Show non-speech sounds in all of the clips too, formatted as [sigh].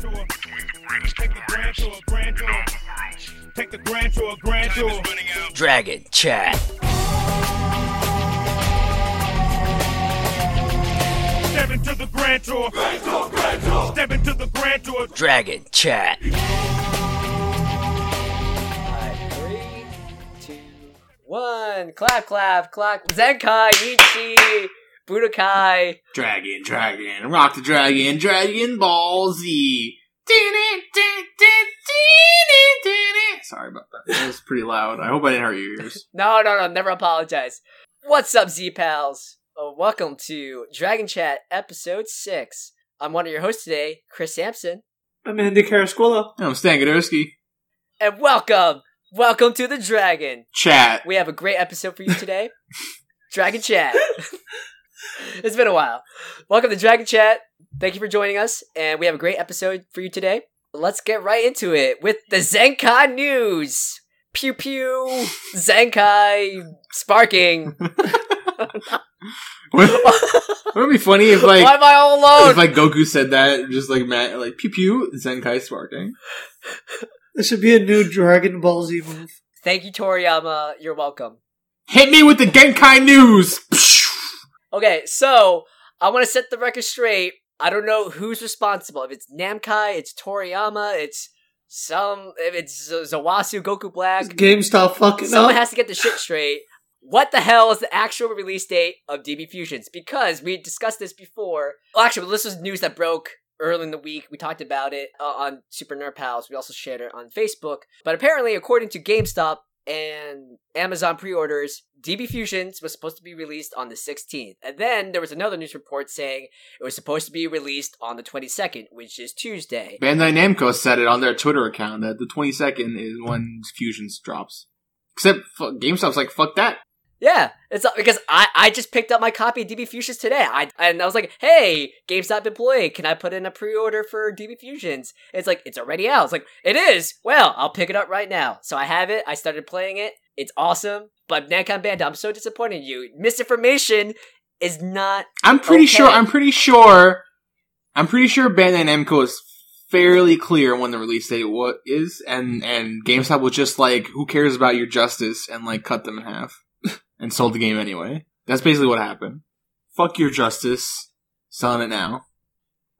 tour. Take the grand tour, grand tour. Take the grand tour, grand tour. Dragon Chat. Step into the grand tour. Grand tour, grand tour. Step into the grand tour. Dragon Chat. Alright, three, two, one. Clap, clap, clap. Zenkai, Ichi, Budokai. Dragon, dragon, rock the dragon, Dragon Ball Z. Sorry about that. That was pretty loud. I hope I didn't hurt your ears. [laughs] No, no, no, never apologize. What's up, Z Pals? Uh, welcome to Dragon Chat Episode 6. I'm one of your hosts today, Chris Sampson. I'm Andy Carasquillo. I'm Stan Gadowski. And welcome, welcome to the Dragon. Chat. We have a great episode for you today. [laughs] Dragon Chat. [laughs] [laughs] it's been a while. Welcome to Dragon Chat. Thank you for joining us, and we have a great episode for you today. Let's get right into it with the Zenkai news. Pew pew, [laughs] Zenkai sparking. [laughs] Wouldn't it be funny if like Why am I all alone? if like Goku said that, just like Matt, like pew pew, Zenkai sparking. This should be a new Dragon Ball Z move. Thank you, Toriyama. You're welcome. Hit me with the Zenkai news. Okay, so I want to set the record straight. I don't know who's responsible. If it's Namco, it's Toriyama, it's some. If it's Zamasu, Goku Black, GameStop fucking someone up. has to get the shit straight. What the hell is the actual release date of DB Fusions? Because we discussed this before. Well, actually, this was news that broke early in the week. We talked about it uh, on Super Nerd Pals. We also shared it on Facebook. But apparently, according to GameStop and Amazon pre-orders, DB Fusions was supposed to be released on the 16th. And then there was another news report saying it was supposed to be released on the 22nd, which is Tuesday. Bandai Namco said it on their Twitter account that the 22nd is when Fusions drops. Except GameStop's like, fuck that. Yeah, it's uh, because I, I just picked up my copy of DB Fusions today. I and I was like, hey, GameStop employee, can I put in a pre-order for DB Fusions? It's like it's already out. It's like it is. Well, I'll pick it up right now. So I have it. I started playing it. It's awesome. But Namco Bandai, I'm so disappointed in you. Misinformation is not. I'm pretty Okay. sure. I'm pretty sure. I'm pretty sure Bandai Namco is fairly clear when the release date what is, and and GameStop was just like, "Who cares about your justice?" and like cut them in half and sold the game anyway. That's basically what happened. Fuck your justice. Selling it now.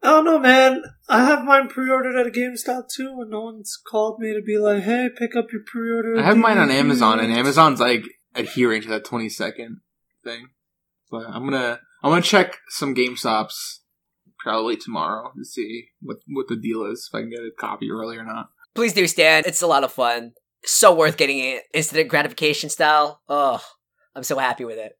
I don't know, man. I have mine pre-ordered at a GameStop too, and no one's called me to be like, "Hey, pick up your pre-order." I have mine on Amazon, and Amazon's like adhering to that 20 second thing. But I'm gonna I'm gonna check some GameStops probably tomorrow to see what what the deal is if I can get a copy early or not. Please do, Stan. It's a lot of fun. So worth getting it. Instant gratification style. Oh, I'm so happy with it.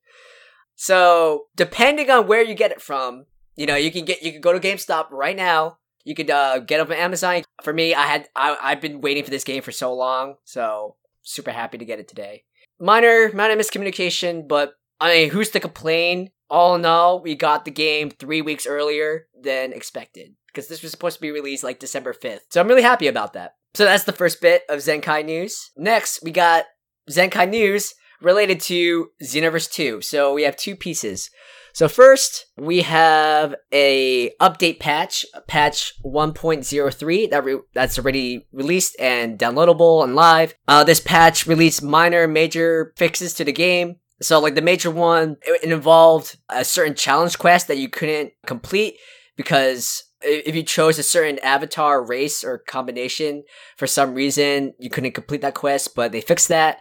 So, depending on where you get it from, you know, you can get you can go to GameStop right now. You could uh, get it from Amazon. For me, I had I, I've been waiting for this game for so long, so super happy to get it today. Minor minor miscommunication, but I mean, who's to complain? All in all, we got the game three weeks earlier than expected because this was supposed to be released like December 5th. So I'm really happy about that. So that's the first bit of Zenkai news. Next, we got Zenkai news related to Xenoverse 2. So we have two pieces. So first, we have a update patch, patch 1.03 that re- that's already released and downloadable and live. Uh, this patch released minor major fixes to the game. So like the major one, it, it involved a certain challenge quest that you couldn't complete because if you chose a certain avatar race or combination for some reason you couldn't complete that quest but they fixed that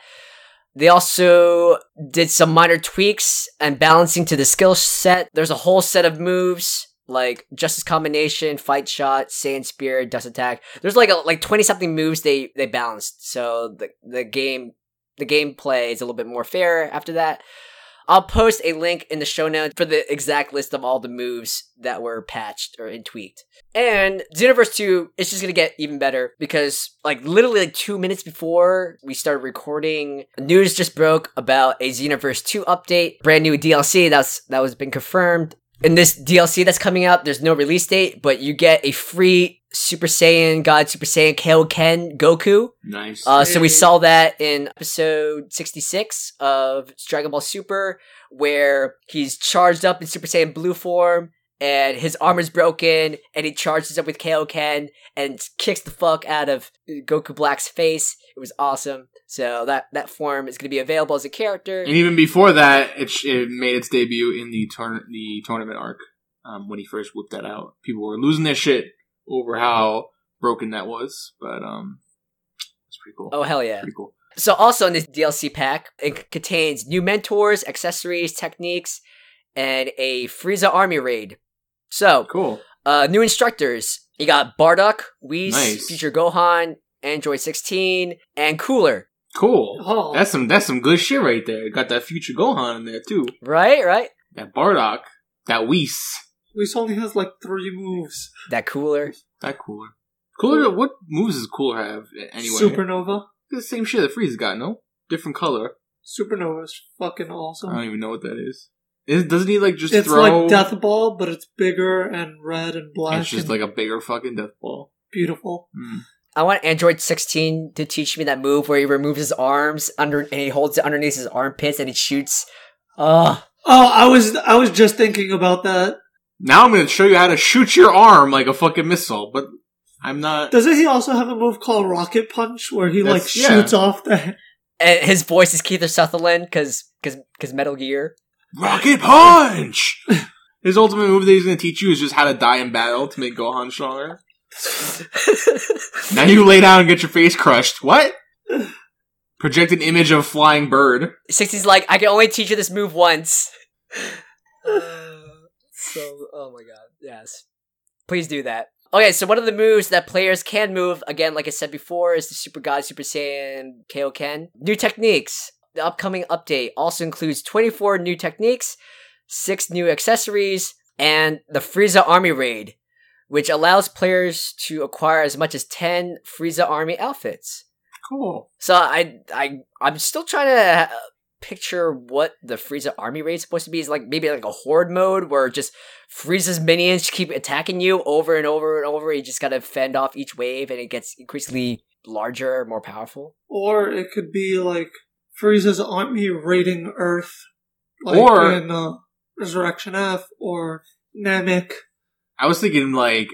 they also did some minor tweaks and balancing to the skill set. There's a whole set of moves like justice combination fight shot sand spear dust attack. There's like a, like 20 something moves they they balanced. So the the game the gameplay is a little bit more fair after that I'll post a link in the show notes for the exact list of all the moves that were patched or tweaked. And Xenoverse 2 is just gonna get even better because, like, literally like two minutes before we started recording, news just broke about a Xenoverse 2 update, brand new DLC that's that was been confirmed. In this DLC that's coming out, there's no release date, but you get a free Super Saiyan God Super Saiyan Kaioken Goku. Nice. Uh, so we saw that in episode 66 of Dragon Ball Super, where he's charged up in Super Saiyan blue form and his armor's broken, and he charges up with Kaioken and kicks the fuck out of Goku Black's face. It was awesome. So that that form is going to be available as a character. And even before that, it, sh- it made its debut in the tourna- the tournament arc um, when he first whipped that out. People were losing their shit over how broken that was, but um, it's pretty cool. Oh hell yeah! pretty cool. So also in this DLC pack, it contains new mentors, accessories, techniques, and a Frieza army raid. So Cool. uh, new instructors. You got Bardock, Whis, Nice. Future Gohan, Android 16, and Cooler. Cool. Oh, That's some that's some good shit right there. Got that future Gohan in there too. Right, right. That Bardock, that Whis, Whis only has like three moves. That Cooler. that Cooler. Cooler, what moves does Cooler have anyway? Supernova. the same shit that Frieza got, no? Different color. Supernova is fucking awesome. I don't even know what that is. is doesn't he like just it's throw? It's like Death Ball, but it's bigger and red and black. It's just and like a bigger fucking death ball. beautiful. Mm. I want Android 16 to teach me that move where he removes his arms under and he holds it underneath his armpits and he shoots. Ugh. Oh, I was I was just thinking about that. Now I'm gonna show you how to shoot your arm like a fucking missile, but I'm not. Doesn't he also have a move called Rocket Punch where he like That's- yeah. shoots off the? And [laughs] eh, his voice is Kiefer Sutherland cause because because Metal Gear. Rocket punch. His ultimate move that he's gonna teach you is just how to die in battle to make Gohan stronger. [laughs] Now you lay down and get your face crushed. What? Project an image of a flying bird. 60's like, I can only teach you this move once. [laughs] so, oh my god, yes. Please do that. Okay, so one of the moves that players can move, again, like I said before, is the Super God Super Saiyan Kaioken. New techniques. The upcoming update also includes 24 new techniques, 6 new accessories, and the Frieza Army Raid, which allows players to acquire as much as 10 Frieza Army outfits. Cool. So I I I'm still trying to picture what the Frieza army raid is supposed to be. Is like maybe like a horde mode where just Frieza's minions keep attacking you over and over and over. You just gotta fend off each wave, and it gets increasingly larger, more powerful. Or it could be like Frieza's army raiding Earth, like Or- in uh, Resurrection F, or Namek. I was thinking like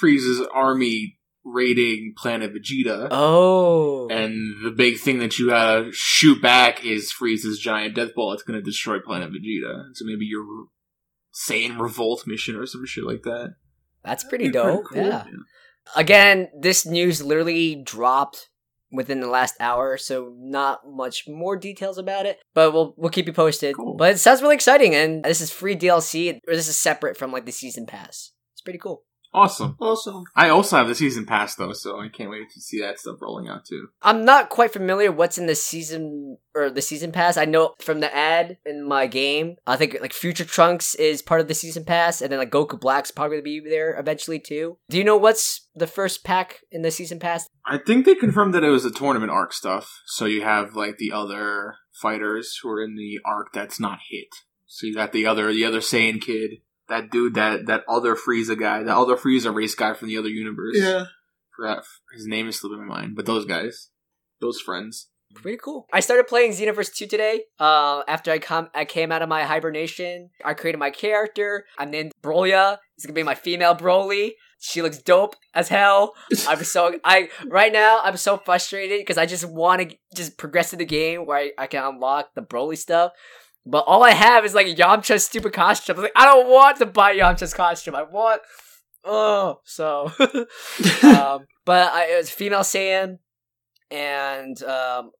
Frieza's army raiding Planet Vegeta. Oh, And the big thing that you gotta shoot back is Frieza's giant death ball that's gonna destroy Planet Vegeta. So maybe your Saiyan Revolt mission or some shit like that. that's pretty dope. pretty cool. Yeah. Again, this news literally dropped within the last hour, so not much more details about it. But we'll we'll keep you posted. Cool. But it sounds really exciting, and this is free DLC, or this is separate from like the season pass. It's pretty cool. Awesome. Awesome. I also have the season pass though, so I can't wait to see that stuff rolling out too. I'm not quite familiar what's in the season or the season pass. I know from the ad in my game. I think like Future Trunks is part of the season pass, and then like Goku Black's probably gonna be there eventually too. Do you know what's the first pack in the season pass? I think they confirmed that it was the tournament arc stuff. So you have like the other fighters who are in the arc that's not hit. So you got the other the other Saiyan kid, that dude that that other Frieza guy, that other Frieza race guy from the other universe. yeah. Forgot his name is slipping my mind, but those guys, those friends. Pretty cool. I started playing Xenoverse 2 today. Uh, after I come, I came out of my hibernation. I created my character. I'm named Brolia. It's gonna be my female Broly. She looks dope as hell. [laughs] I'm so I right now. I'm so frustrated because I just want to just progress to the game where I, I can unlock the Broly stuff. But all I have is like Yamcha's stupid costume. I'm like, I don't want to buy Yamcha's costume. I want. Oh, so. [laughs] um, but I, it was female Saiyan, and um,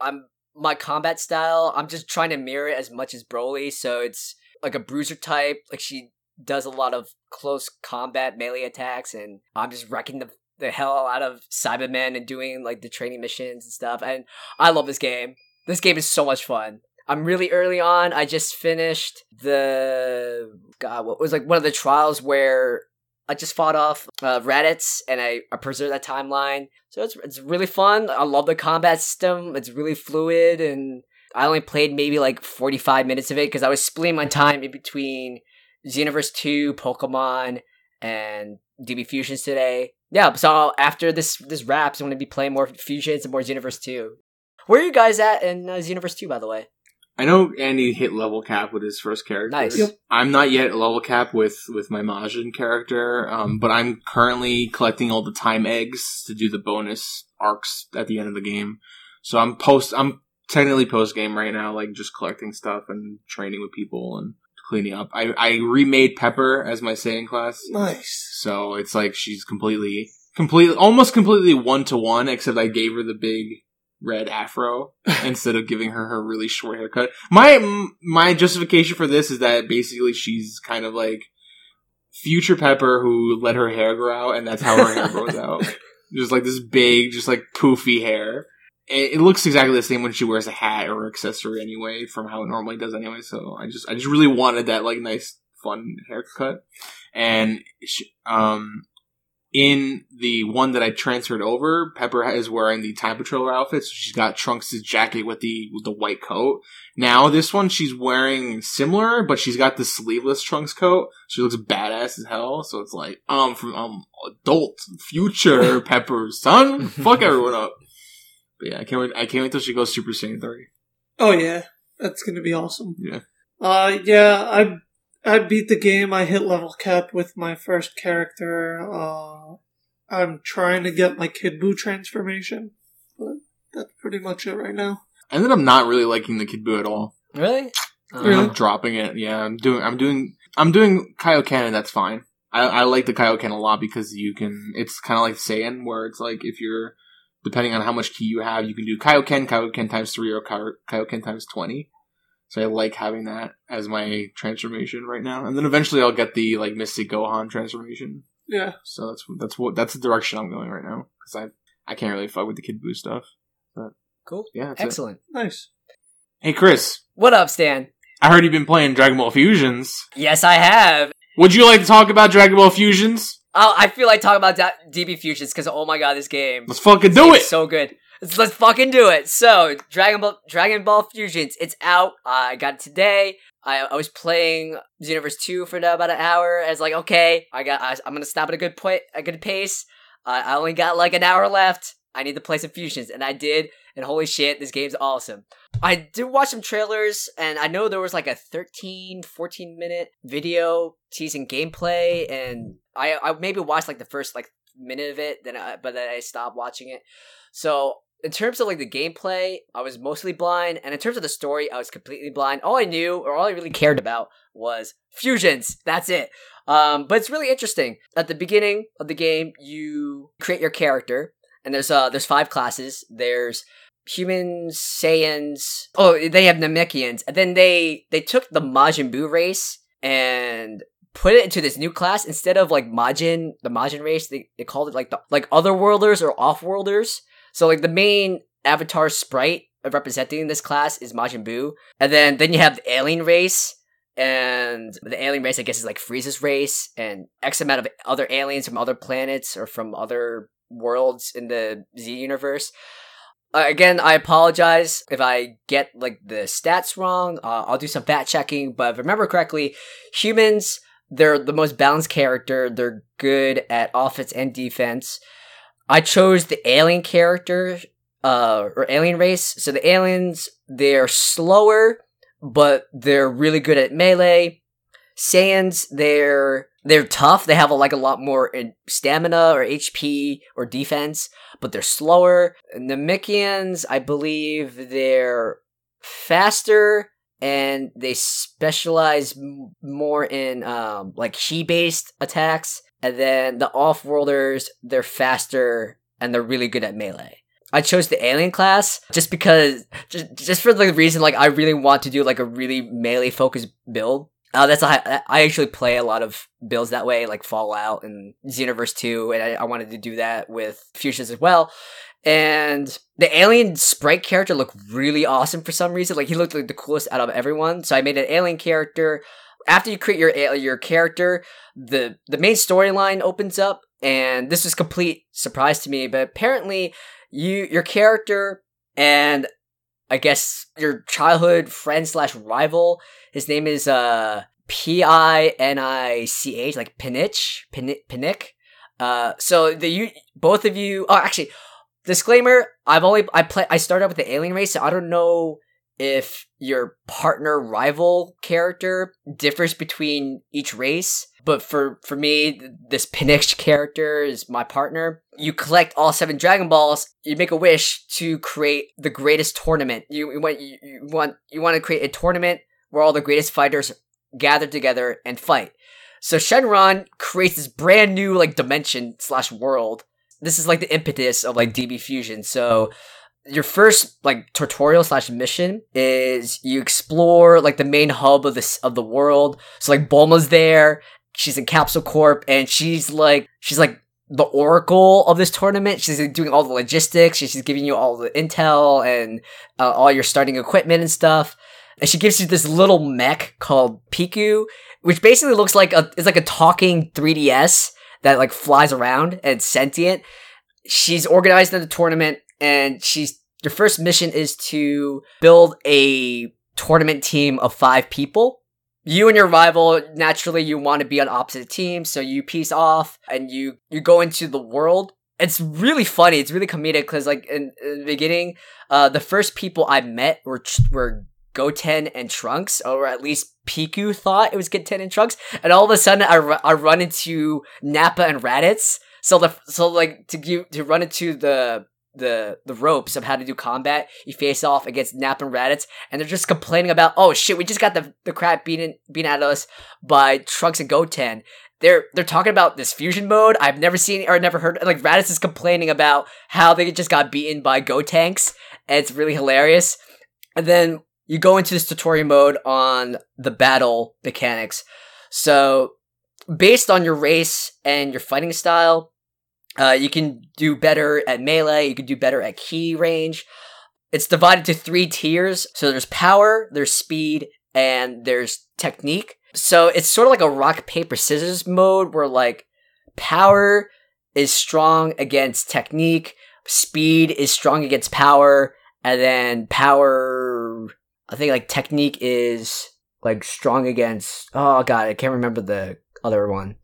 I'm my combat style. I'm just trying to mirror it as much as Broly, so it's like a bruiser type. Like she does a lot of close combat melee attacks, and I'm just wrecking the the hell out of Saibamen and doing like the training missions and stuff. And I love this game. This game is so much fun. I'm really early on. I just finished the God. What was like one of the trials where I just fought off uh, Raditz and I, I preserved that timeline. So it's it's really fun. I love the combat system. It's really fluid, and I only played maybe like 45 minutes of it because I was splitting my time in between Xenoverse 2, Pokemon, and DB Fusions today. Yeah, so after this this wraps, I'm going to be playing more Fusions and more Xenoverse 2. Where are you guys at in uh, Xenoverse 2, by the way? I know Andy hit level cap with his first character. Nice. Yep. I'm not yet at level cap with with my Majin character, um, but I'm currently collecting all the time eggs to do the bonus arcs at the end of the game. So I'm post. I'm technically post game right now, like just collecting stuff and training with people and cleaning up. I I remade Pepper as my Saiyan class, Nice. so it's like she's completely, completely, almost completely one to one, except I gave her the big red afro [laughs] instead of giving her her really short haircut. My my justification for this is that basically she's kind of like future Pepper who let her hair grow out, and that's how her hair grows [laughs] out. Just like this big, just like poofy hair. It, it looks exactly the same when she wears a hat or accessory anyway, from how it normally does anyway. So I just I just really wanted that like nice fun haircut, and she, um in the one that I transferred over, Pepper is wearing the Time Patrol outfit, so she's got Trunks' jacket with the with the white coat. Now this one she's wearing similar, but she's got the sleeveless Trunks coat. She looks badass as hell. So it's like, um, from um adult future [laughs] Pepper son, fuck everyone up. But yeah, I can't wait. I can't wait till she goes Super Saiyan three. Oh yeah, that's gonna be awesome. Yeah. Uh, yeah, I I beat the game. I hit level cap with my first character. Uh, I'm trying to get my Kid Buu transformation, but that's pretty much it right now. And then I'm not really liking the Kid Buu at all. Really? Uh, Really? I'm dropping it. Yeah, I'm doing. I'm doing. I'm doing Kaioken, and that's fine. I, I like the Kaioken a lot because you can. It's kind of like Saiyan, where it's like if you're depending on how much key you have, you can do Kaioken, Kaioken times three, or Kai- Kaioken times twenty. So I like having that as my transformation right now, and then eventually I'll get the like Mystic Gohan transformation. Yeah. So that's that's what that's the direction I'm going right now because I I can't really fuck with the Kid Buu stuff. But cool. Yeah, that's it. Excellent. Nice. Hey Chris, What up, Stan? I heard you've been playing Dragon Ball Fusions. Yes, I have. Would you like to talk about Dragon Ball Fusions? Oh, I feel like talking about DB Fusions because oh my god, this game. Let's fucking do it. so good. Let's, let's fucking do it. So, Dragon Ball Dragon Ball Fusions, it's out. I got it today. I, I was playing Xenoverse 2 for about an hour. I was like, okay, I got I, I'm gonna stop at a good point, a good pace. Uh, I only got like an hour left. I need to play some fusions, and I did. And holy shit, this game's awesome. I did watch some trailers, and I know there was like a 13, 14 minute video teasing gameplay, and I I maybe watched like the first like minute of it, then I, but then I stopped watching it. So in terms of like the gameplay, I was mostly blind, and in terms of the story, I was completely blind. All I knew, or all I really cared about, was fusions. That's it. Um, but it's really interesting. At the beginning of the game, you create your character, and there's uh there's five classes. There's humans, Saiyans. Oh, they have Namekians, and then they they took the Majin Buu race and put it into this new class instead of like Majin, the Majin race. They they called it like the like Otherworlders or Offworlders. So like the main avatar sprite representing this class is Majin Buu, and then then you have the alien race. And the alien race, I guess, is like Frieza's race, and X amount of other aliens from other planets or from other worlds in the Z universe. Uh, again, I apologize if I get like the stats wrong. Uh, I'll do some fact checking, but if I remember correctly, humans they're the most balanced character. They're good at offense and defense. I chose the alien character, uh, or alien race. So the aliens they're slower, but they're really good at melee. Saiyans they're they're tough. They have a, like a lot more in stamina or HP or defense but they're slower. Namekians, I believe they're faster and they specialize more in um, like chi based attacks. And then the off-worlders, they're faster and they're really good at melee. I chose the alien class just because, just, just for the reason like I really want to do like a really melee focused build. Uh, that's a, I actually play a lot of builds that way, like Fallout and Xenoverse 2, and I, I wanted to do that with Fusions as well. And the alien sprite character looked really awesome for some reason. Like he looked like the coolest out of everyone. So I made an alien character. After you create your your character, the the main storyline opens up, and this was complete surprise to me. But apparently, you your character and I guess your childhood friend slash rival. His name is uh P I N I C H, like Pinich, Pin- Pinic. Uh, so the you both of you. Oh, actually, disclaimer: I've only I play I started out with the alien race, so I don't know if your partner rival character differs between each race. But for, for me, this Pinix character is my partner. You collect all seven Dragon Balls. You make a wish to create the greatest tournament. You, you want you, you want you want to create a tournament where all the greatest fighters gather together and fight. So Shenron creates this brand new like dimension slash world. This is like the impetus of like DB Fusion. So your first like tutorial slash mission is you explore like the main hub of this of the world. So like Bulma's there. She's in Capsule Corp and she's like she's like the oracle of this tournament. She's like, doing all the logistics. She's giving you all the intel and uh, all your starting equipment and stuff. And she gives you this little mech called Piku, which basically looks like a it's like a talking 3DS that like flies around and sentient. She's organized in the tournament and she's your first mission is to build a tournament team of five people. You and your rival naturally you want to be on opposite teams, so you piece off and you you go into the world. It's really funny. It's really comedic because like in, in the beginning, uh, the first people I met were were Goten and Trunks, or at least Piku thought it was Goten and Trunks, and all of a sudden I, I run into Nappa and Raditz. So the so like to give to run into the the the ropes of how to do combat, you face off against Nap and Raditz, and they're just complaining about, oh shit, we just got the the crap beaten beaten out of us by Trunks and Goten. They're they're talking about this fusion mode. I've never seen or never heard. Like Raditz is complaining about how they just got beaten by Gotenks, and it's really hilarious. And then you go into this tutorial mode on the battle mechanics. So based on your race and your fighting style, uh, you can do better at melee, you can do better at key range. It's divided to three tiers. So there's power, there's speed, and there's technique. So it's sort of like a rock, paper, scissors mode where like power is strong against technique, speed is strong against power, and then power, I think like technique is like strong against, oh god, I can't remember the other one.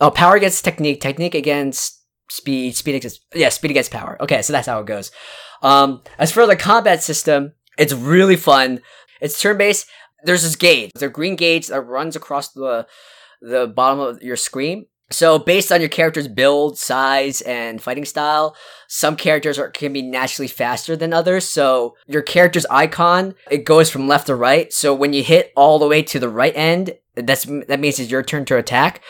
Oh, power against technique, technique against speed, speed against yeah, speed against power. Okay, so that's how it goes. Um, as for the combat system, it's really fun. It's turn based. There's this gauge, the green gauge that runs across the the bottom of your screen. So based on your character's build, size, and fighting style, some characters are, can be naturally faster than others. So your character's icon, it goes from left to right. So when you hit all the way to the right end, that's that means it's your turn to attack.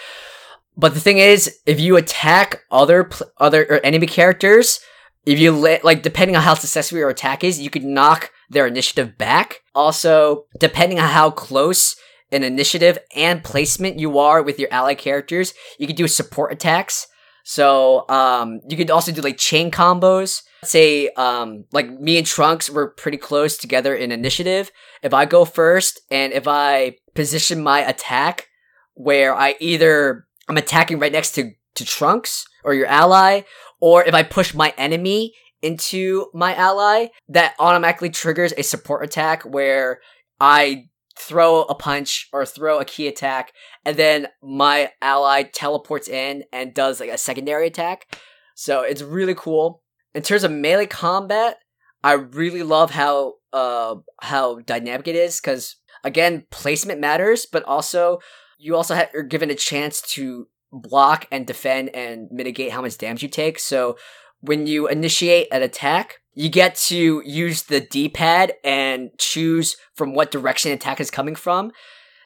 But the thing is, if you attack other pl- other or enemy characters, if you let like depending on how successful your attack is, you could knock their initiative back. Also, depending on how close an initiative and placement you are with your ally characters, you could do support attacks. So um, you could also do like chain combos. Say um, like me and Trunks were pretty close together in initiative. If I go first and if I position my attack where I either I'm attacking right next to, to Trunks or your ally, or if I push my enemy into my ally, that automatically triggers a support attack where I throw a punch or throw a key attack, and then my ally teleports in and does like a secondary attack. So it's really cool. In terms of melee combat, I really love how uh how dynamic it is because again placement matters, but also you also ha- are given a chance to block and defend and mitigate how much damage you take. So when you initiate an attack, you get to use the D-pad and choose from what direction attack is coming from.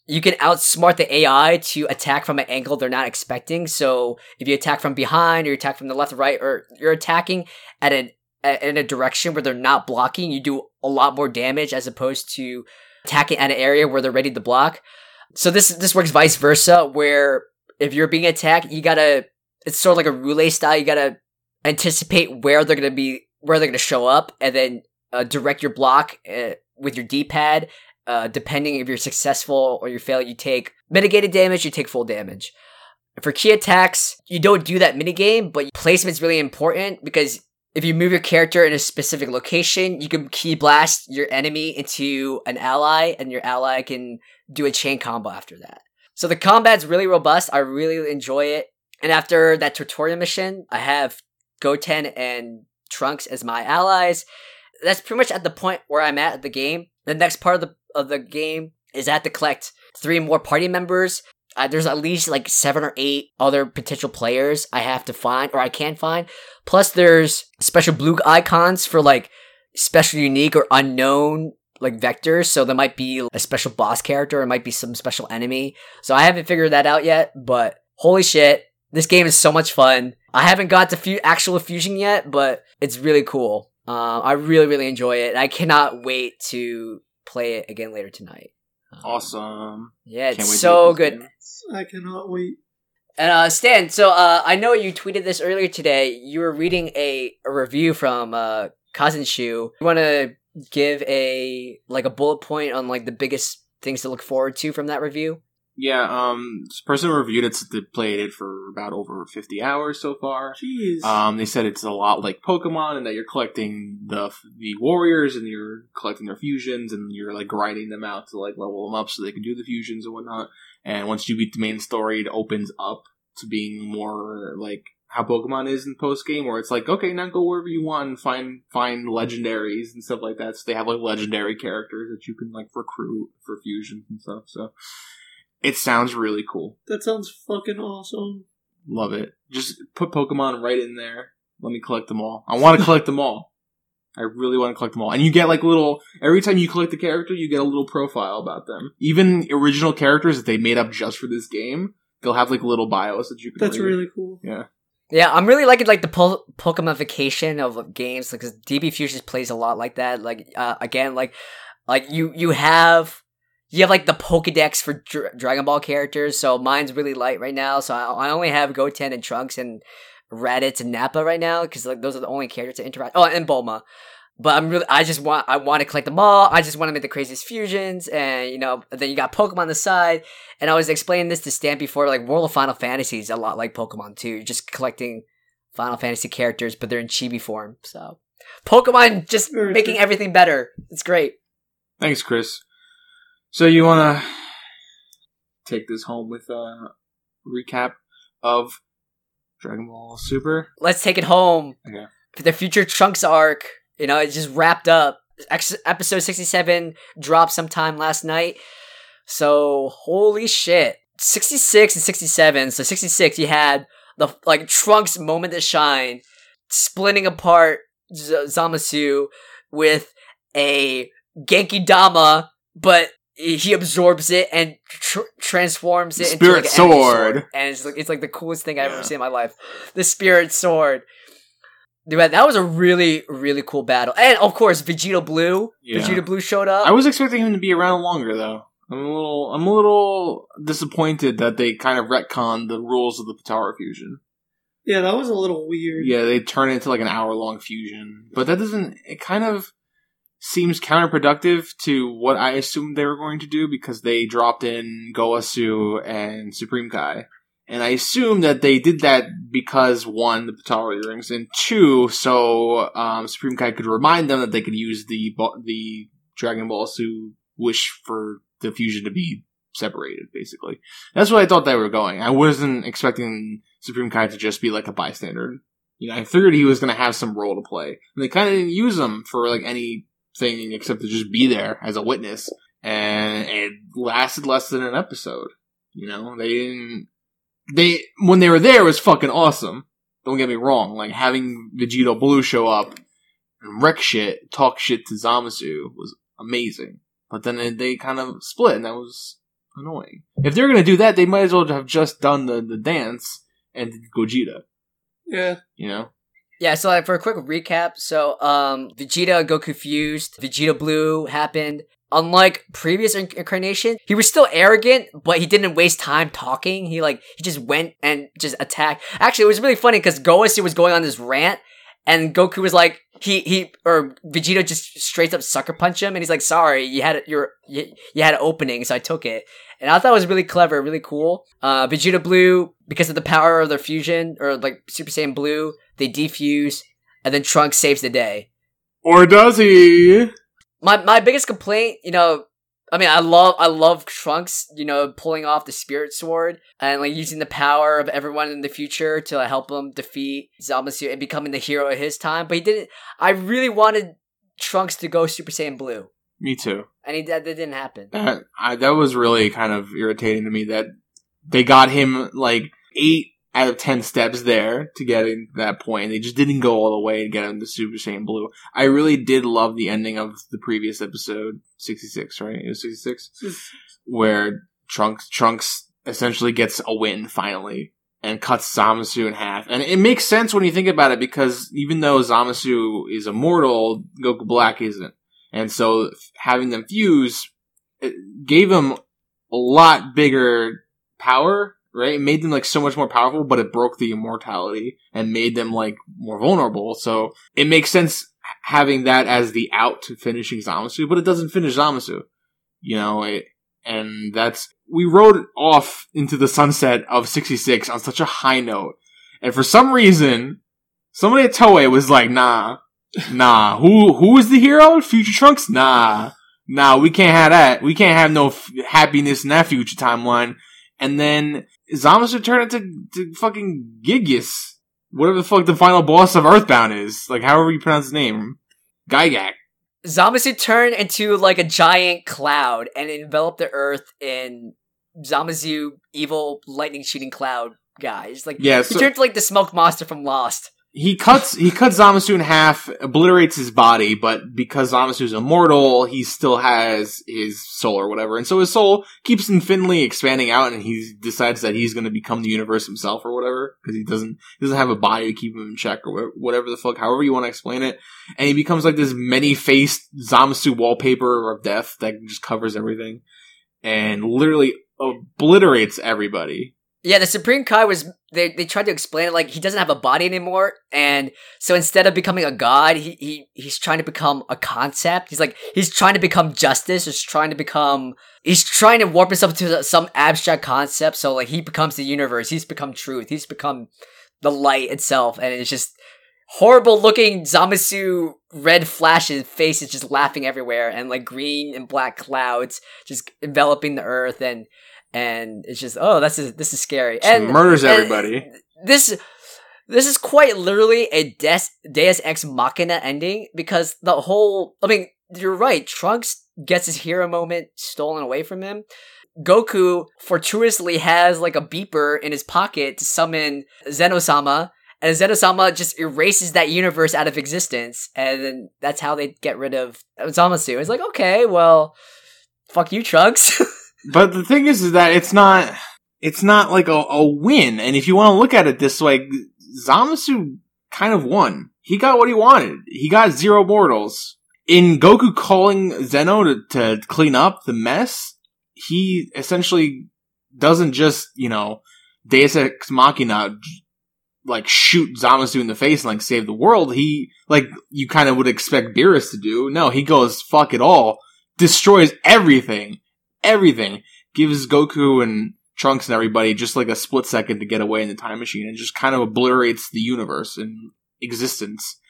You can outsmart the AI to attack from an angle they're not expecting. So if you attack from behind or you attack from the left or right, or you're attacking at an in a direction where they're not blocking, you do a lot more damage as opposed to attacking at an area where they're ready to block. So this this works vice versa, where if you're being attacked, you gotta. It's sort of like a roulette style. You gotta anticipate where they're gonna be, where they're gonna show up, and then uh, direct your block uh, with your D-pad. Uh, depending if you're successful or you fail, you take mitigated damage. You take full damage. For key attacks, you don't do that minigame, but placement's really important because if you move your character in a specific location, you can key blast your enemy into an ally, and your ally can do a chain combo after that. So the combat's really robust. I really enjoy it. And after that tutorial mission, I have Goten and Trunks as my allies. That's pretty much at the point where I'm at the game. the next part of the of the game is I have to collect three more party members. Uh, there's at least like seven or eight other potential players I have to find or I can find. Plus, there's special blue icons for like special, unique, or unknown like vectors. So there might be a special boss character, it might be some special enemy. So I haven't figured that out yet. But holy shit, this game is so much fun. I haven't got to fu- actual fusion yet, but it's really cool. Uh, I really, really enjoy it. I cannot wait to play it again later tonight. Awesome. Yeah, it's so good. I cannot wait. And uh, Stan, so uh, I know you tweeted this earlier today. You were reading a, a review from uh, Kanzenshuu. You want to give a like a bullet point on like the biggest things to look forward to from that review? Yeah, um, this person reviewed it they played it for about over 50 hours so far. Jeez. Um, they said it's a lot like Pokemon and that you're collecting the the warriors and you're collecting their fusions and you're like grinding them out to like level them up so they can do the fusions and whatnot. And once you beat the main story, it opens up to being more like how Pokemon is in post game, where it's like, okay, now go wherever you want and find find legendaries and stuff like that. So they have like legendary characters that you can like recruit for fusions and stuff. So it sounds really cool. that sounds fucking awesome. Love it. Just put Pokemon right in there. Let me collect them all. I want to collect them all. I really want to collect them all. And you get like little, every time you collect the character, you get a little profile about them. Even original characters that they made up just for this game, they'll have like little bios that you can That's read. really cool. Yeah. Yeah, I'm really liking like the po- Pokemonification of games because DB Fusions plays a lot like that. Like uh, again, like like you you have you have like the Pokedex for Dr- Dragon Ball characters. So mine's really light right now. So I, I only have Goten and Trunks and Raditz and Nappa right now because like those are the only characters to interact. Oh, and Bulma. But I'm really, I just want, I want to collect them all. I just want to make the craziest fusions, and you know, then you got Pokemon on the side. And I was explaining this to Stan before, like World of Final Fantasy is a lot like Pokemon too. You're just collecting Final Fantasy characters, but they're in chibi form. So Pokemon just making everything better. It's great. Thanks, Chris. So you want to take this home with a recap of Dragon Ball Super? Let's take it home. Okay. The future Trunks arc, you know, it just wrapped up. Ex- episode 67 dropped sometime last night. So, holy shit. 66 and 67. So, 66, you had the, like, Trunks moment to shine, splitting apart Z- Zamasu with a Genki Dama, but he absorbs it and tr- transforms it into like Spirit an enemy sword. and it's like it's like the coolest thing I've Yeah. ever seen in my life. The Spirit Sword. Dude, that was a really really cool battle, and of course Vegito Blue. Yeah. Vegito Blue showed up. I was expecting him to be around longer, though. I'm a little, I'm a little disappointed that they kind of retconned the rules of the Potara fusion. Yeah, that was a little weird. Yeah, they turn it into like an hour long fusion, but that doesn't. It kind of seems counterproductive to what I assumed they were going to do because they dropped in Gowasu and Supreme Kai. And I assume that they did that because one, the Potara earrings, and two, so um, Supreme Kai could remind them that they could use the the Dragon Ball to wish for the fusion to be separated. Basically, that's what I thought they were going. I wasn't expecting Supreme Kai to just be like a bystander. You know, I figured he was going to have some role to play, and they kind of didn't use him for like anything except to just be there as a witness, and it lasted less than an episode. You know, they didn't. They when they were there was fucking awesome. Don't get me wrong. Like having Vegito Blue show up and wreck shit, talk shit to Zamasu was amazing. But then they- they kind of split, and that was annoying. If they're gonna do that, they might as well have just done the, the dance and Gogeta. Yeah. You know, Yeah, so like for a quick recap, so um Vegeta Goku fused, Vegito Blue happened. Unlike previous inc- incarnation, he was still arrogant, but he didn't waste time talking. He like he just went and just attacked. Actually, it was really funny because Gowasu was going on this rant, and Goku was like he he or Vegeta just straight up sucker punch him, and he's like, "Sorry, you had your you, you had an opening, so I took it." And I thought it was really clever, really cool. Uh, Vegito Blue, because of the power of their fusion or like Super Saiyan Blue, they defuse, and then Trunks saves the day. or does he? My my biggest complaint, you know, I mean, I love I love Trunks, you know, pulling off the Spirit Sword and like using the power of everyone in the future to like, help him defeat Zamasu and becoming the hero of his time. But he didn't. I really wanted Trunks to go Super Saiyan Blue. Me too. and he that, that didn't happen. That I, that was really kind of irritating to me that they got him like eight out of ten steps there to getting that point. They just didn't go all the way to get him to Super Saiyan Blue. I really did love the ending of the previous episode, sixty six, right? It was sixty six, where Trunks Trunks essentially gets a win finally and cuts Zamasu in half. And it makes sense when you think about it because even though Zamasu is immortal, Goku Black isn't. And so having them fuse it gave them a lot bigger power, right? It made them like so much more powerful, but it broke the immortality and made them like more vulnerable. So it makes sense having that as the out to finishing Zamasu, but it doesn't finish Zamasu. You know, it, and that's we rode off into the sunset of 66 on such a high note. And for some reason, somebody at Toei was like, nah, nah, who, who is the hero? Future Trunks? Nah, nah, we can't have that. We can't have no f- happiness in that future timeline. And then Zamasu turned into to fucking Gigius. Whatever the fuck the final boss of Earthbound is. Like, however you pronounce his name. Gygax. Zamasu turned into like a giant cloud and enveloped the earth in Zamasu evil lightning shooting cloud guys. Like Yeah, he turned into like the smoke monster from Lost. He cuts he cuts Zamasu in half, obliterates his body, but because Zamasu's immortal, he still has his soul or whatever, and so his soul keeps infinitely expanding out, and he decides that he's going to become the universe himself or whatever because he doesn't he doesn't have a body to keep him in check or whatever the fuck, however you want to explain it, and he becomes like this many faced Zamasu wallpaper of death that just covers everything, and literally obliterates everybody. Yeah, the Supreme Kai was they they tried to explain it like he doesn't have a body anymore, and so instead of becoming a god, he, he he's trying to become a concept. He's like he's trying to become justice. He's trying to become he's trying to warp himself to some abstract concept. So like he becomes the universe. He's become truth. He's become the light itself, and it's just horrible looking Zamasu red flashes face is just laughing everywhere, and like green and black clouds just enveloping the earth and. And it's just oh that's this is scary. Just and murders and everybody. this this is quite literally a Des- Deus Ex Machina ending because the whole I mean you're right Trunks gets his hero moment stolen away from him. Goku fortuitously has like a beeper in his pocket to summon Zenosama and Zenosama just erases that universe out of existence and then that's how they get rid of Zamasu. It's like okay well fuck you Trunks [laughs] But the thing is, is that it's not, it's not like a, a win. And if you want to look at it this way, Zamasu kind of won. He got what he wanted. He got zero mortals. In Goku calling Zeno to, to clean up the mess, he essentially doesn't just, you know, Deus Ex Machina, like shoot Zamasu in the face and like save the world. He, like, you kind of would expect Beerus to do. No, he goes, fuck it all, destroys everything everything. Gives Goku and Trunks and everybody just like a split second to get away in the time machine and just kind of obliterates the universe and existence.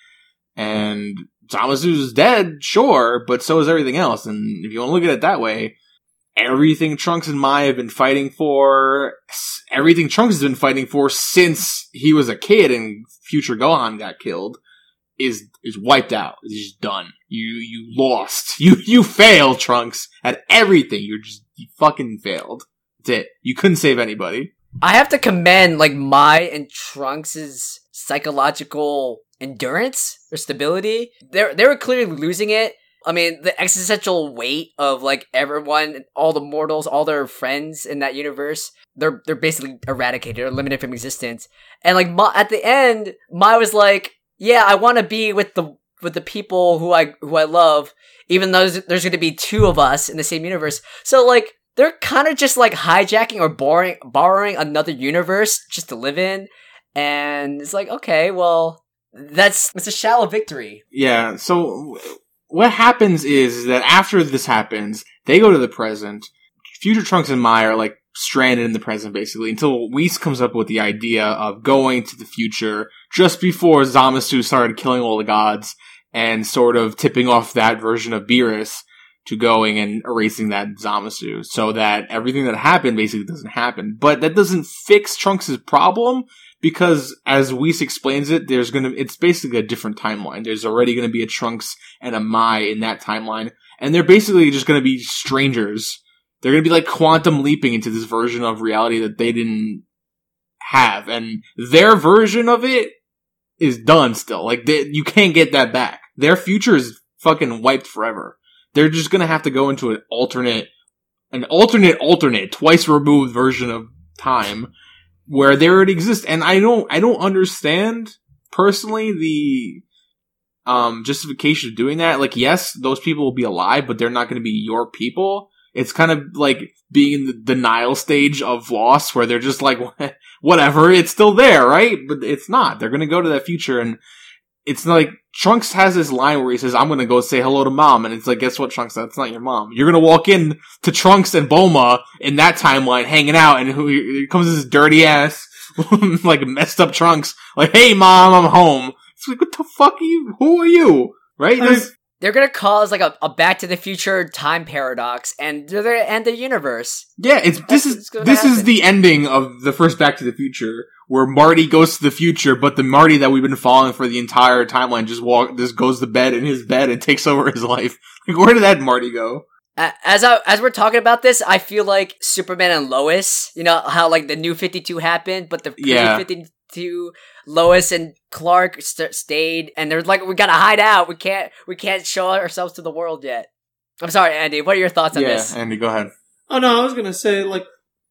And Zamasu's dead, sure, but so is everything else. And if you want to look at it that way, everything Trunks and Mai have been fighting for, everything Trunks has been fighting for since he was a kid and future Gohan got killed, is is wiped out. It's just done. You you lost. [laughs] You you failed, Trunks, at everything. You're just you fucking failed. That's it. You couldn't save anybody. I have to commend like Mai and Trunks' psychological endurance or stability. They they were clearly losing it. I mean, the existential weight of like everyone, all the mortals, all their friends in that universe, they're they're basically eradicated or eliminated from existence. And like Ma- at the end, Mai was like, "Yeah, I want to be with the with the people who I who I love, even though there's, there's going to be two of us in the same universe." So like they're kind of just like hijacking or borrowing borrowing another universe just to live in and it's like okay well that's it's a shallow victory Yeah. So what happens is that after this happens, they go to the present. Future Trunks and Mai are like stranded in the present basically until Whis comes up with the idea of going to the future just before Zamasu started killing all the gods and sort of tipping off that version of Beerus to going and erasing that Zamasu so that everything that happened basically doesn't happen. But that doesn't fix Trunks' problem because as Whis explains it, there's gonna, it's basically a different timeline. There's already gonna be a Trunks and a Mai in that timeline. and they're basically just to be strangers. They're going to be like quantum leaping into this version of reality that they didn't have, and their version of it is done still. Like they, you can't get that back. Their future is fucking wiped forever. They're just going to have to go into an alternate, an alternate, alternate, twice removed version of time where there it exists. And I don't, I don't understand personally the um justification of doing that. Like, yes, those people will be alive, but they're not going to be your people. It's kind of like being in the denial stage of loss where they're just like, [laughs] whatever, it's still there, right? But it's not. They're going to go to that future and it's like Trunks has this line where he says, I'm gonna go say hello to mom. And it's like, guess what, Trunks? That's not your mom. You're gonna walk in to Trunks and Bulma in that timeline hanging out and who, here comes this dirty ass, [laughs] like messed up Trunks. Like, hey mom, I'm home. It's like, what the fuck are you? Who are you? Right? I- This- They're gonna cause like a, a Back to the Future time paradox, and they're gonna end the universe. Yeah, it's this That's what's is this is the ending of the first Back to the Future, where Marty goes to the future, but the Marty that we've been following for the entire timeline just walk just goes to bed in his bed and takes over his life. [laughs] Like, where did that Marty go? As I, as we're talking about this, I feel like Superman and Lois. You know how like the new Fifty Two happened, but the Yeah. Fifty Two, Lois and Clark st- stayed, and they're like, we gotta hide out. We can't we can't show ourselves to the world yet. I'm sorry, Andy. What are your thoughts on yeah, this? Andy, go ahead. Oh no, I was gonna say like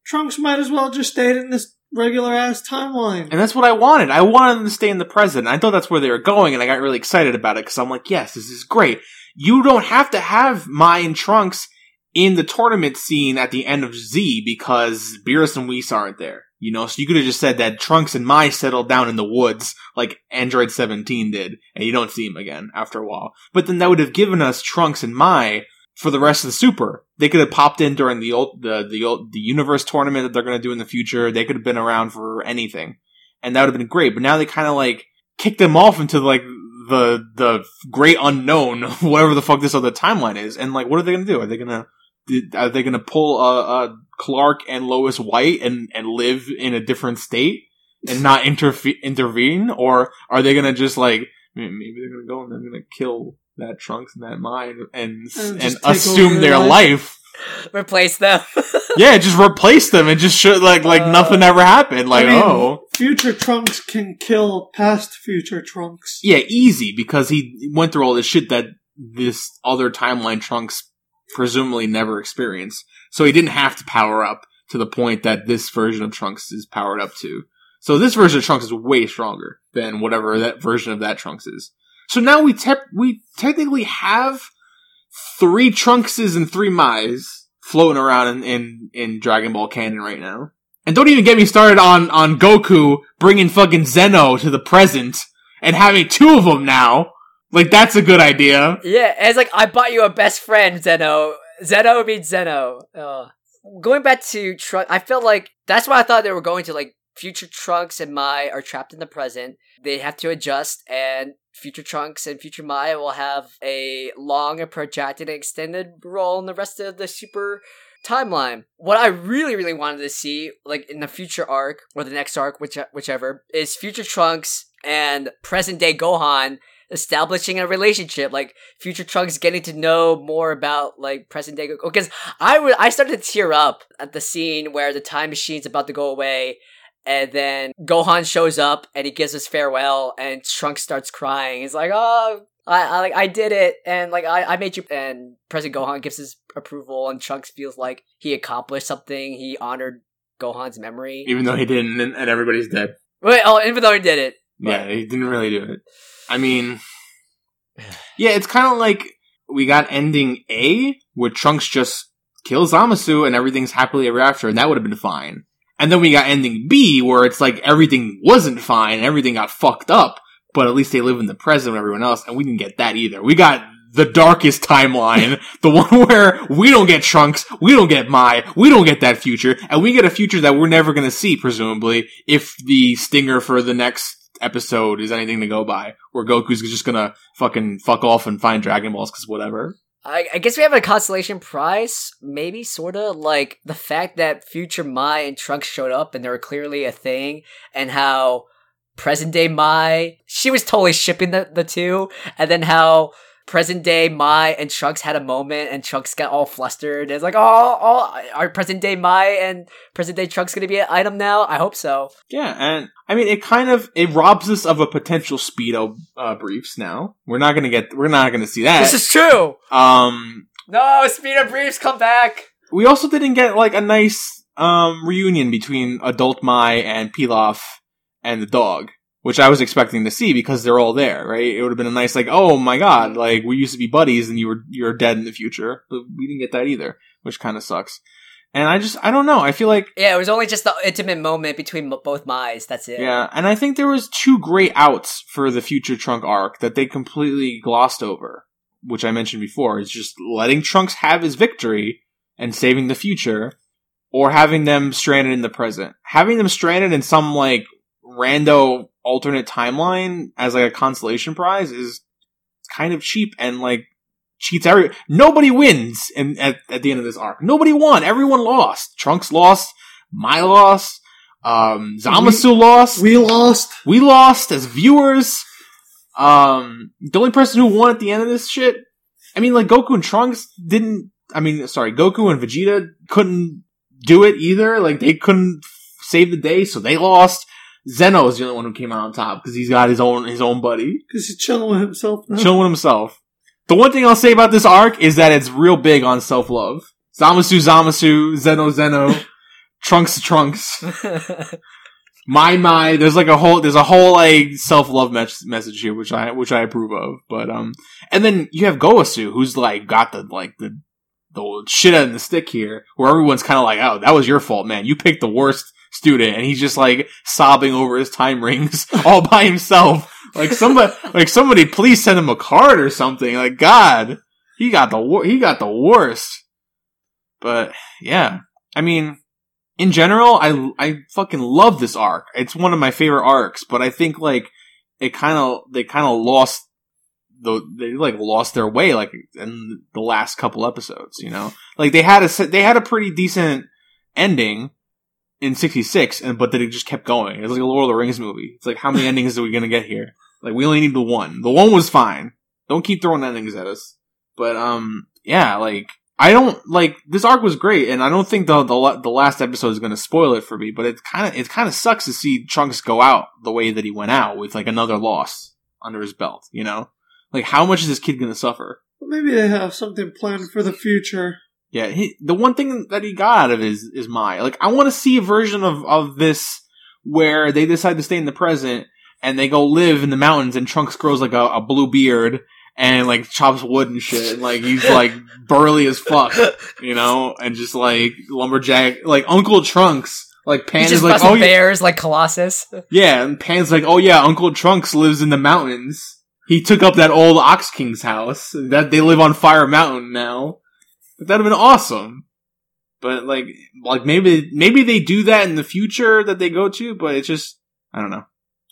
Trunks might as well just stayed in this regular ass timeline. And that's what I wanted. I wanted them to stay in the present. I thought that's where they were going, and I got really excited about it because I'm like, yes, this is great. You don't have to have Mai and Trunks in the tournament scene at the end of Z because Beerus and Whis aren't there. You know, so you could have just said that Trunks and Mai settled down in the woods like Android 17 did, and you don't see him again after a while. But then that would have given us Trunks and Mai for the rest of the Super. They could have popped in during the old, the the old, the universe tournament that they're going to do in the future. They could have been around for anything, and that would have been great. But now they kind of like kicked them off into like the the great unknown, [laughs] whatever the fuck this other timeline is. And like, what are they going to do? Are they going to are they going to pull uh, uh, Clark and Lois White and and live in a different state and not interfe- intervene, or are they going to just like maybe they're going to go and they're going to kill that Trunks and that Mind and And and, assume their their life. Replace them. [laughs] yeah, just replace them and just show like like Uh, nothing ever happened. Like I mean, oh future Trunks can kill past future Trunks. yeah, easy because he went through all this shit that this other timeline Trunks presumably never experienced. So he didn't have to power up to the point that this version of Trunks is powered up to. So this version of Trunks is way stronger than whatever that version of that Trunks is. So now we te- we technically have three Trunkses and three Mais floating around in, in, in Dragon Ball canon right now. And don't even get me started on, on Goku bringing fucking Zeno to the present and having two of them now. Like that's a good idea. Yeah, it's like I bought you a best friend, Zeno. Zeno means Zeno. Going back to Trunks, I felt like that's why I thought they were going to. Like future Trunks and Mai are trapped in the present. They have to adjust, and future Trunks and future Mai will have a long and and extended role in the rest of the Super timeline. What I really, really wanted to see, like in the future arc or the next arc, which whichever, is future Trunks and present day Gohan establishing a relationship like future trunks getting to know more about like present day because oh, i would i started to tear up at the scene where the time machine's about to go away and then gohan shows up and he gives his farewell and trunks starts crying he's like oh I, I like I did it and like I, I made you and President Gohan gives his approval and Trunks feels like he accomplished something. He honored Gohan's memory. Even though he didn't and, and everybody's dead. Wait, oh, even though he did it. Yeah, he didn't really do it. I mean, [sighs] yeah, it's kind of like we got ending A, where Trunks just kills Zamasu and everything's happily ever after, and that would have been fine. And then we got ending B, where it's like everything wasn't fine and everything got fucked up, but at least they live in the present with everyone else, and we didn't get that either. We got the darkest timeline, [laughs] the one where we don't get Trunks, we don't get Mai, we don't get that future, and we get a future that we're never gonna see, presumably, if the stinger for the next episode is anything to go by, where Goku's just gonna fucking fuck off and find Dragon Balls, cause whatever. I, I guess we have a consolation prize, maybe, sorta. Like the fact that future Mai and Trunks showed up and they were clearly a thing, and how present day Mai, she was totally shipping the, the two, and then how present day Mai and Trunks had a moment, and Trunks got all flustered. It's like, oh, oh, are present day Mai and present day Trunks gonna be an item now? I hope so. Yeah, and I mean, it kind of it robs us of a potential speedo uh, briefs. Now we're not gonna get, we're not gonna see that. This is true. um, No, Speedo Briefs, come back. we also didn't get like a nice um reunion between adult Mai and Pilaf and the dog, which I was expecting to see because they're all there, right? It would have been a nice like, oh my god, like we used to be buddies and you were you're dead in the future, but we didn't get that either, which kind of sucks. And I just I don't know. I feel like Yeah, it was only just the intimate moment between both Mai's. That's it. Yeah, and I think there was two great outs for the future Trunk arc that they completely glossed over, which I mentioned before. Is just letting Trunks have his victory and saving the future, or having them stranded in the present. Having them stranded in some like rando alternate timeline as like a consolation prize is kind of cheap and like cheats every nobody wins in, at, at the end of this arc. Nobody won. Everyone lost. Trunks lost. Mai lost. Um, Zamasu lost. We lost. We lost as viewers. Um, the only person who won at the end of this shit, I mean, like Goku and Trunks didn't. I mean, sorry, Goku and Vegeta couldn't do it either. Like they couldn't save the day, so they lost. Zeno is the only one who came out on top because he's got his own his own buddy Because he's chilling with himself now. chilling with himself. The one thing I'll say about this arc is that it's real big on self love. Zamasu, Zamasu, Zeno, Zeno, [laughs] Trunks, Trunks. [laughs] my my there's like a whole there's a whole like self-love mes- message here which i which i approve of but um and then you have Gowasu who's like got the like the the shit out of the stick here where everyone's kind of like oh that was your fault man you picked the worst student and he's just like sobbing over his time rings [laughs] all by himself like somebody like somebody please send him a card or something like god he got the wor- he got the worst but yeah i mean in general, I I fucking love this arc. It's one of my favorite arcs, but I think like it kind of they kind of lost the they like lost their way like in the last couple episodes. You know, like they had a they had a pretty decent ending in '66, and but then it just kept going. It's like a Lord of the Rings movie. It's like how many endings are we gonna get here? Like we only need the one. The one was fine. Don't keep throwing endings at us. But um, yeah, like I don't like this arc was great, and I don't think the the, the last episode is to spoil it for me. But it kind of it kind of sucks to see Trunks go out the way that he went out with like another loss under his belt. You know, like how much is this kid to suffer? Maybe they have something planned for the future. Yeah, he, the one thing that he got out of is is my like I want to see a version of of this where they decide to stay in the present and they go live in the mountains and Trunks grows like a, a blue beard and like chops wood and shit and like he's like [laughs] burly as fuck, you know, and just like lumberjack like Uncle Trunks. Like Pan is like, oh yeah, bears like Colossus. yeah, and Pan's like, oh yeah, Uncle Trunks lives in the mountains. He took up that old Ox King's house. That they live on Fire Mountain now. That'd have been awesome. But like, like maybe maybe they do that in the future that they go to, but it's just I don't know.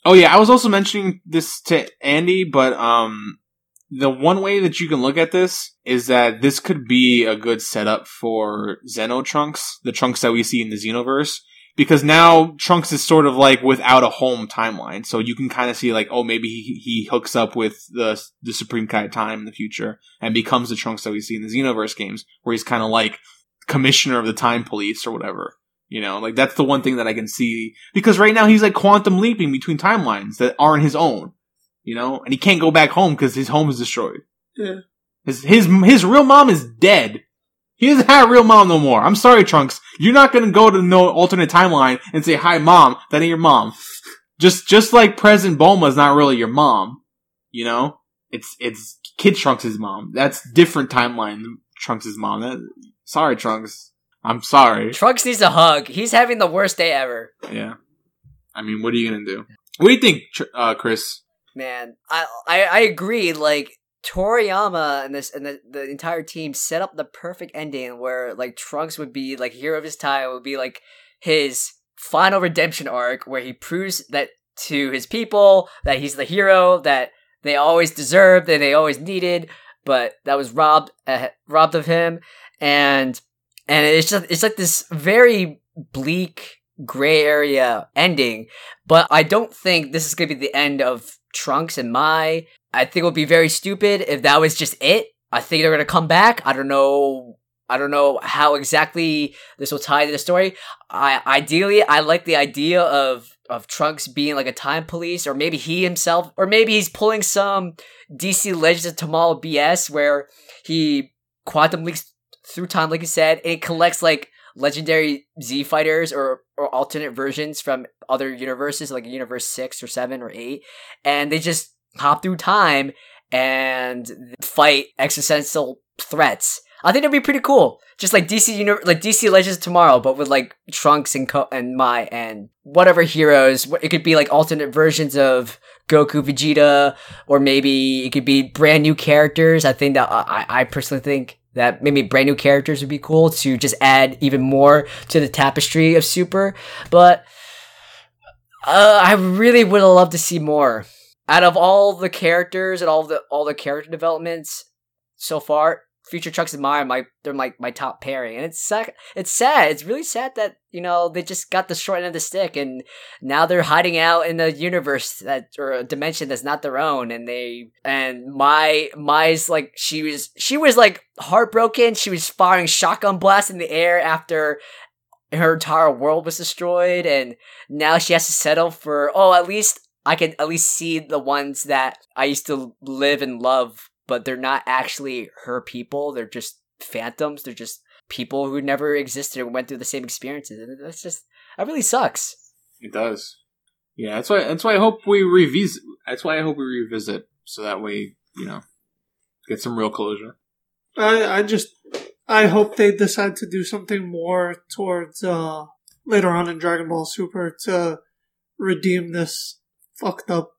Oh yeah, I was also mentioning this to Andy, but um, the one way that you can look at this is that this could be a good setup for Xeno Trunks, the Trunks that we see in the Xenoverse because now Trunks is sort of like without a home timeline, so you can kind of see like, oh, maybe he, he hooks up with the the Supreme Kai of Time in the future and becomes the Trunks that we see in the Xenoverse games, where he's kind of like commissioner of the Time Police or whatever. You know, like that's the one thing that I can see because right now he's like quantum leaping between timelines that aren't his own. You know, and he can't go back home because his home is destroyed. Yeah. His his his real mom is dead. He doesn't have a real mom no more. I'm sorry, Trunks. You're not gonna go to no alternate timeline and say, "Hi, mom." That ain't your mom. Just just like present Bulma is not really your mom. You know, it's it's Kid Trunks' mom. That's different timeline than Trunks' mom. That, sorry, Trunks. I'm sorry. Trunks needs a hug. He's having the worst day ever. Yeah. I mean, what are you gonna do? What do you think, uh, Chris? Man, I I, I agree. Like Toriyama and this and the, the entire team set up the perfect ending where like Trunks would be like hero of his time would be like his final redemption arc where he proves that to his people that he's the hero that they always deserved that they always needed, but that was robbed uh, robbed of him. And and it's just it's like this very bleak gray area ending but i don't think this is going to be the end of trunks and mai I think it would be very stupid if that was just it. I think they're gonna come back. I don't know. I don't know how exactly this will tie to the story. I ideally, I like the idea of of Trunks being like a time police, or maybe he himself, or maybe he's pulling some DC Legends of Tomorrow BS where he quantum leaks through time, like you said, and it collects like legendary Z fighters or or alternate versions from other universes, like universe six or seven or eight, and they just hop through time and fight existential threats. I think it'd be pretty cool. Just like DC like DC Legends Tomorrow, but with like Trunks and Co- and Mai and whatever heroes. It could be like alternate versions of Goku, Vegeta, or maybe it could be brand new characters. I think that I, I personally think that maybe brand new characters would be cool to just add even more to the tapestry of Super. But uh, I really would have loved to see more out of all the characters and all the all the character developments so far. Future Trunks and Mai are my they're my, my top pairing, and it's sad. It's sad. It's really sad that you know they just got the short end of the stick, and now they're hiding out in a universe that or a dimension that's not their own, and they and my Mai's like she was she was like heartbroken. She was firing shotgun blasts in the air after her entire world was destroyed, and now she has to settle for oh at least I can at least see the ones that I used to live and love, but they're not actually her people. They're just phantoms. They're just people who never existed and went through the same experiences. And that's just that really sucks. It does. Yeah, that's why. That's why I hope we revisit. That's why I hope we revisit, so that way you know, get some real closure. I I just I hope they decide to do something more towards uh later on in Dragon Ball Super to redeem this fucked up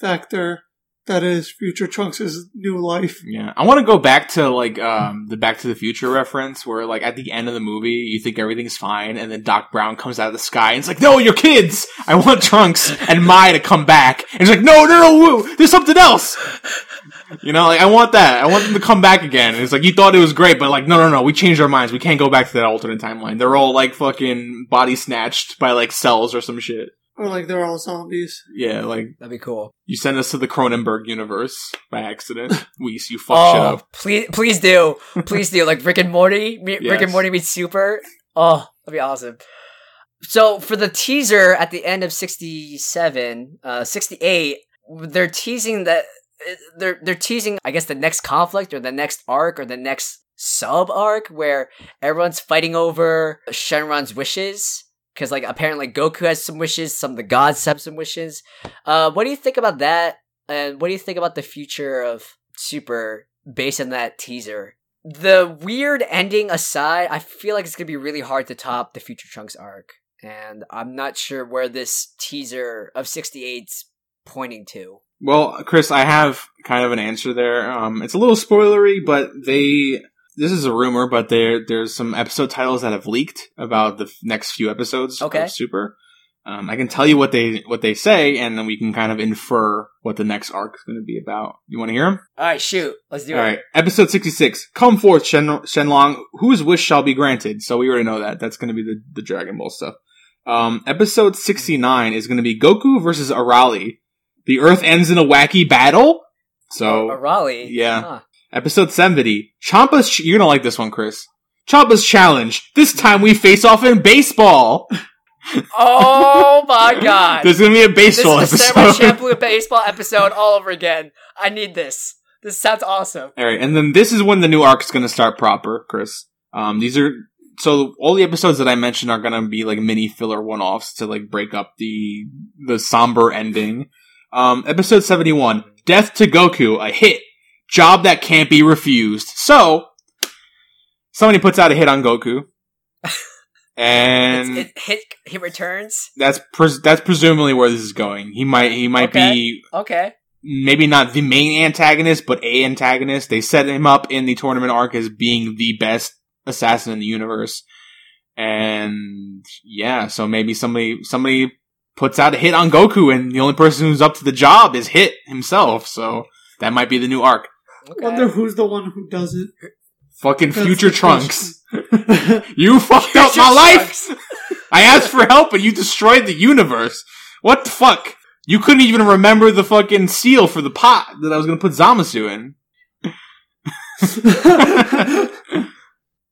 factor that is Future Trunks' new life. Yeah, I want to go back to like um, the Back to the Future reference, where like at the end of the movie, you think everything's fine, and then Doc Brown comes out of the sky and it's like, "No, you're kids. I want Trunks and Mai to come back." And it's like, "No, no, no, woo, there's something else." You know, like I want that. I want them to come back again. And it's like you thought it was great, but like, no, no, no, we changed our minds. We can't go back to that alternate timeline. They're all like fucking body snatched by like cells or some shit. Or like they're all zombies. Yeah, like That'd be cool. you send us to the Cronenberg universe by accident. [laughs] Whis, you fuck shit Oh, up. please, please do, please do. Like Rick and Morty, Me- Rick Yes. and Morty meets Super. Oh, that'd be awesome. So for the teaser at the end of sixty seven, uh, sixty eight, they're teasing that they're they're teasing, I guess, the next conflict or the next arc or the next sub arc where everyone's fighting over Shenron's wishes. Because like apparently Goku has some wishes, some of the gods have some wishes. Uh, what do you think about that? And what do you think about the future of Super based on that teaser? The weird ending aside, I feel like it's gonna be really hard to top the Future Trunks arc, and I'm not sure where this teaser of 68's pointing to. Well, Chris, I have kind of an answer there. Um, it's a little spoilery, but they. This is a rumor, but there there's some episode titles that have leaked about the f- next few episodes Okay. of Super. Um, I can tell you what they what they say, and then we can kind of infer what the next arc is going to be about. You want to hear them? All right, shoot, let's do All it. All right, episode sixty six. Come forth, Shen Shenlong. Whose wish shall be granted? So we already know that. That's going to be the the Dragon Ball stuff. Um, episode sixty nine is going to be Goku versus Arale. The Earth ends in a wacky battle. So A Raleigh, yeah. Huh. Episode 70. Champa's, ch- you're gonna like this one, Chris. Champa's challenge. This time we face off in baseball. [laughs] Oh my god! There's gonna be a baseball this is Samurai episode. Champloo [laughs] baseball episode all over again. I need this. This sounds awesome. Alright, and then this is when the new arc is gonna start proper, Chris. Um, these are, so all the episodes that I mentioned are gonna be like mini filler one-offs to like break up the, the somber ending. Um, episode 71. Death to Goku, a hit. Job that can't be refused. So, somebody puts out a hit on Goku. [laughs] And it hit. He returns. that's pres- that's presumably where this is going. He might he might Okay. be Okay. maybe not the main antagonist, but a antagonist. They set him up in the tournament arc as being the best assassin in the universe, and yeah, so maybe somebody somebody puts out a hit on Goku, and the only person who's up to the job is Hit himself. So that might be the new arc. Okay. Wonder who's the one who does it. Fucking That's future Trunks, [laughs] you fucked up Future my life. I asked for help, and you destroyed the universe. What the fuck? You couldn't even remember the fucking seal for the pot that I was gonna put Zamasu in. [laughs]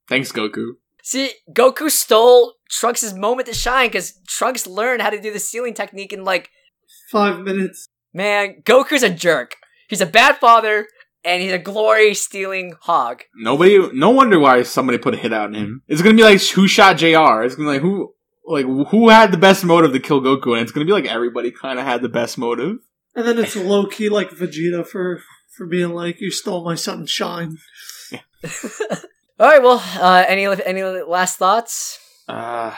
Thanks, Goku. See, Goku stole Trunks' moment to shine because Trunks learned how to do the sealing technique in like, Five minutes. man, Goku's a jerk. He's a bad father and he's a glory stealing hog. Nobody, no wonder why somebody put a hit out on him. It's gonna be like who shot Jr. It's gonna be like who, like who had the best motive to kill Goku, and it's gonna be like everybody kind of had the best motive. And then it's low key like Vegeta for for being like, "You stole my son's shine." [laughs] All right, well, uh, any any last thoughts? Uh,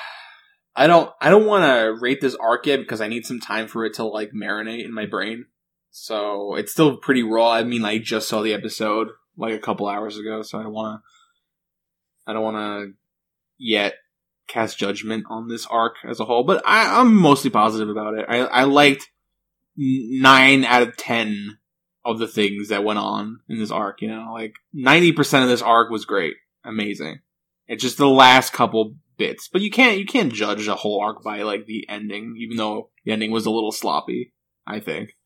I don't, I don't want to rate this arc yet because I need some time for it to like marinate in my brain. So it's still pretty raw. I mean, I just saw the episode like a couple hours ago, so I don't want to, I don't want to yet cast judgment on this arc as a whole. But I, I'm mostly positive about it. I, I liked nine out of ten of the things that went on in this arc. You know, like ninety percent of this arc was great, amazing. It's just the last couple bits, but you can't you can't judge a whole arc by like the ending, even though the ending was a little sloppy. I think.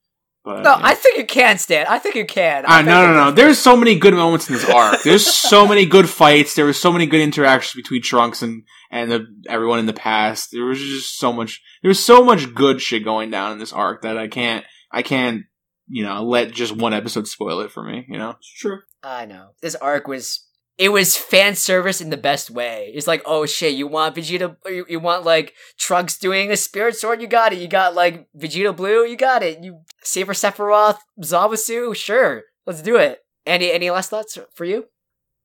But, No, yeah. I think you can, Stan. I think you can. I think no, no, no. There's so many good moments in this arc. There's so [laughs] many good fights. There was so many good interactions between Trunks and and the, everyone in the past. There was just so much. There was so much good shit going down in this arc that I can't. I can't. You know, let just one episode spoil it for me. You know. It's true. I know. This arc was it was fan service in the best way. It's like, oh shit, you want Vegeta you, you want like Trunks doing a spirit sword, you got it. You got like Vegito Blue, you got it. You Saber Sephiroth, Zamasu, sure. Let's do it. Any any last thoughts for you?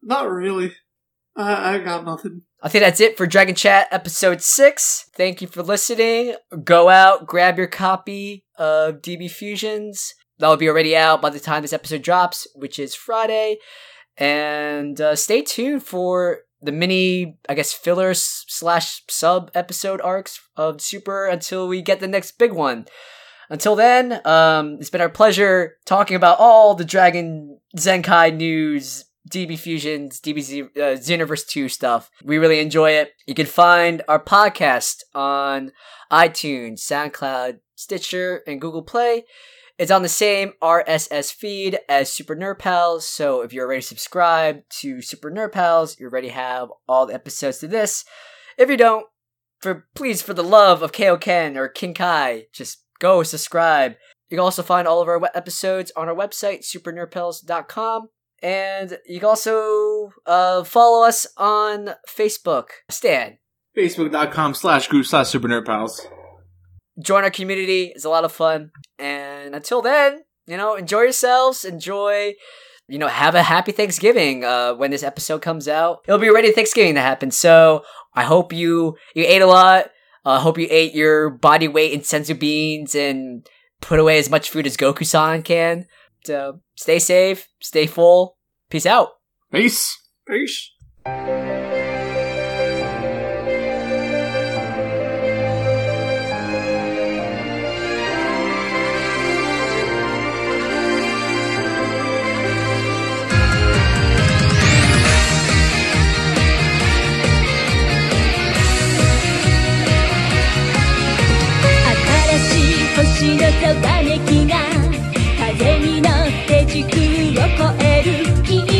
Not really. I I got nothing. I think that's it for Dragon Chat episode 6. Thank you for listening. Go out, grab your copy of DB Fusions. That'll be already out by the time this episode drops, which is Friday. And uh, stay tuned for the mini, I guess, fillers slash sub episode arcs of Super until we get the next big one. Until then, um, it's been our pleasure talking about all the Dragon Zenkai news, DB Fusions, DBZ uh, Xenoverse 2 stuff. We really enjoy it. You can find our podcast on iTunes, SoundCloud, Stitcher, and Google Play. It's on the same RSS feed as Super Nerd Pals, so if you're already subscribed to Super Nerd Pals, you already have all the episodes to this. If you don't, for please, for the love of Kaioken or Kinkai, just go subscribe. You can also find all of our episodes on our website, supernerdpals.com. And you can also uh, follow us on Facebook. Stan, Facebook.com slash group slash super nerd pals. Join our community. It's a lot of fun. And until then, you know, enjoy yourselves. Enjoy, you know, have a happy Thanksgiving uh, when this episode comes out. It'll be ready Thanksgiving to happen. So I hope you you ate a lot. I hope you ate your body weight in senzu beans and put away as much food as Goku-san can. So stay safe, stay full. Peace out. Peace. Peace. 星のたわめきが風に乗って軸を越える君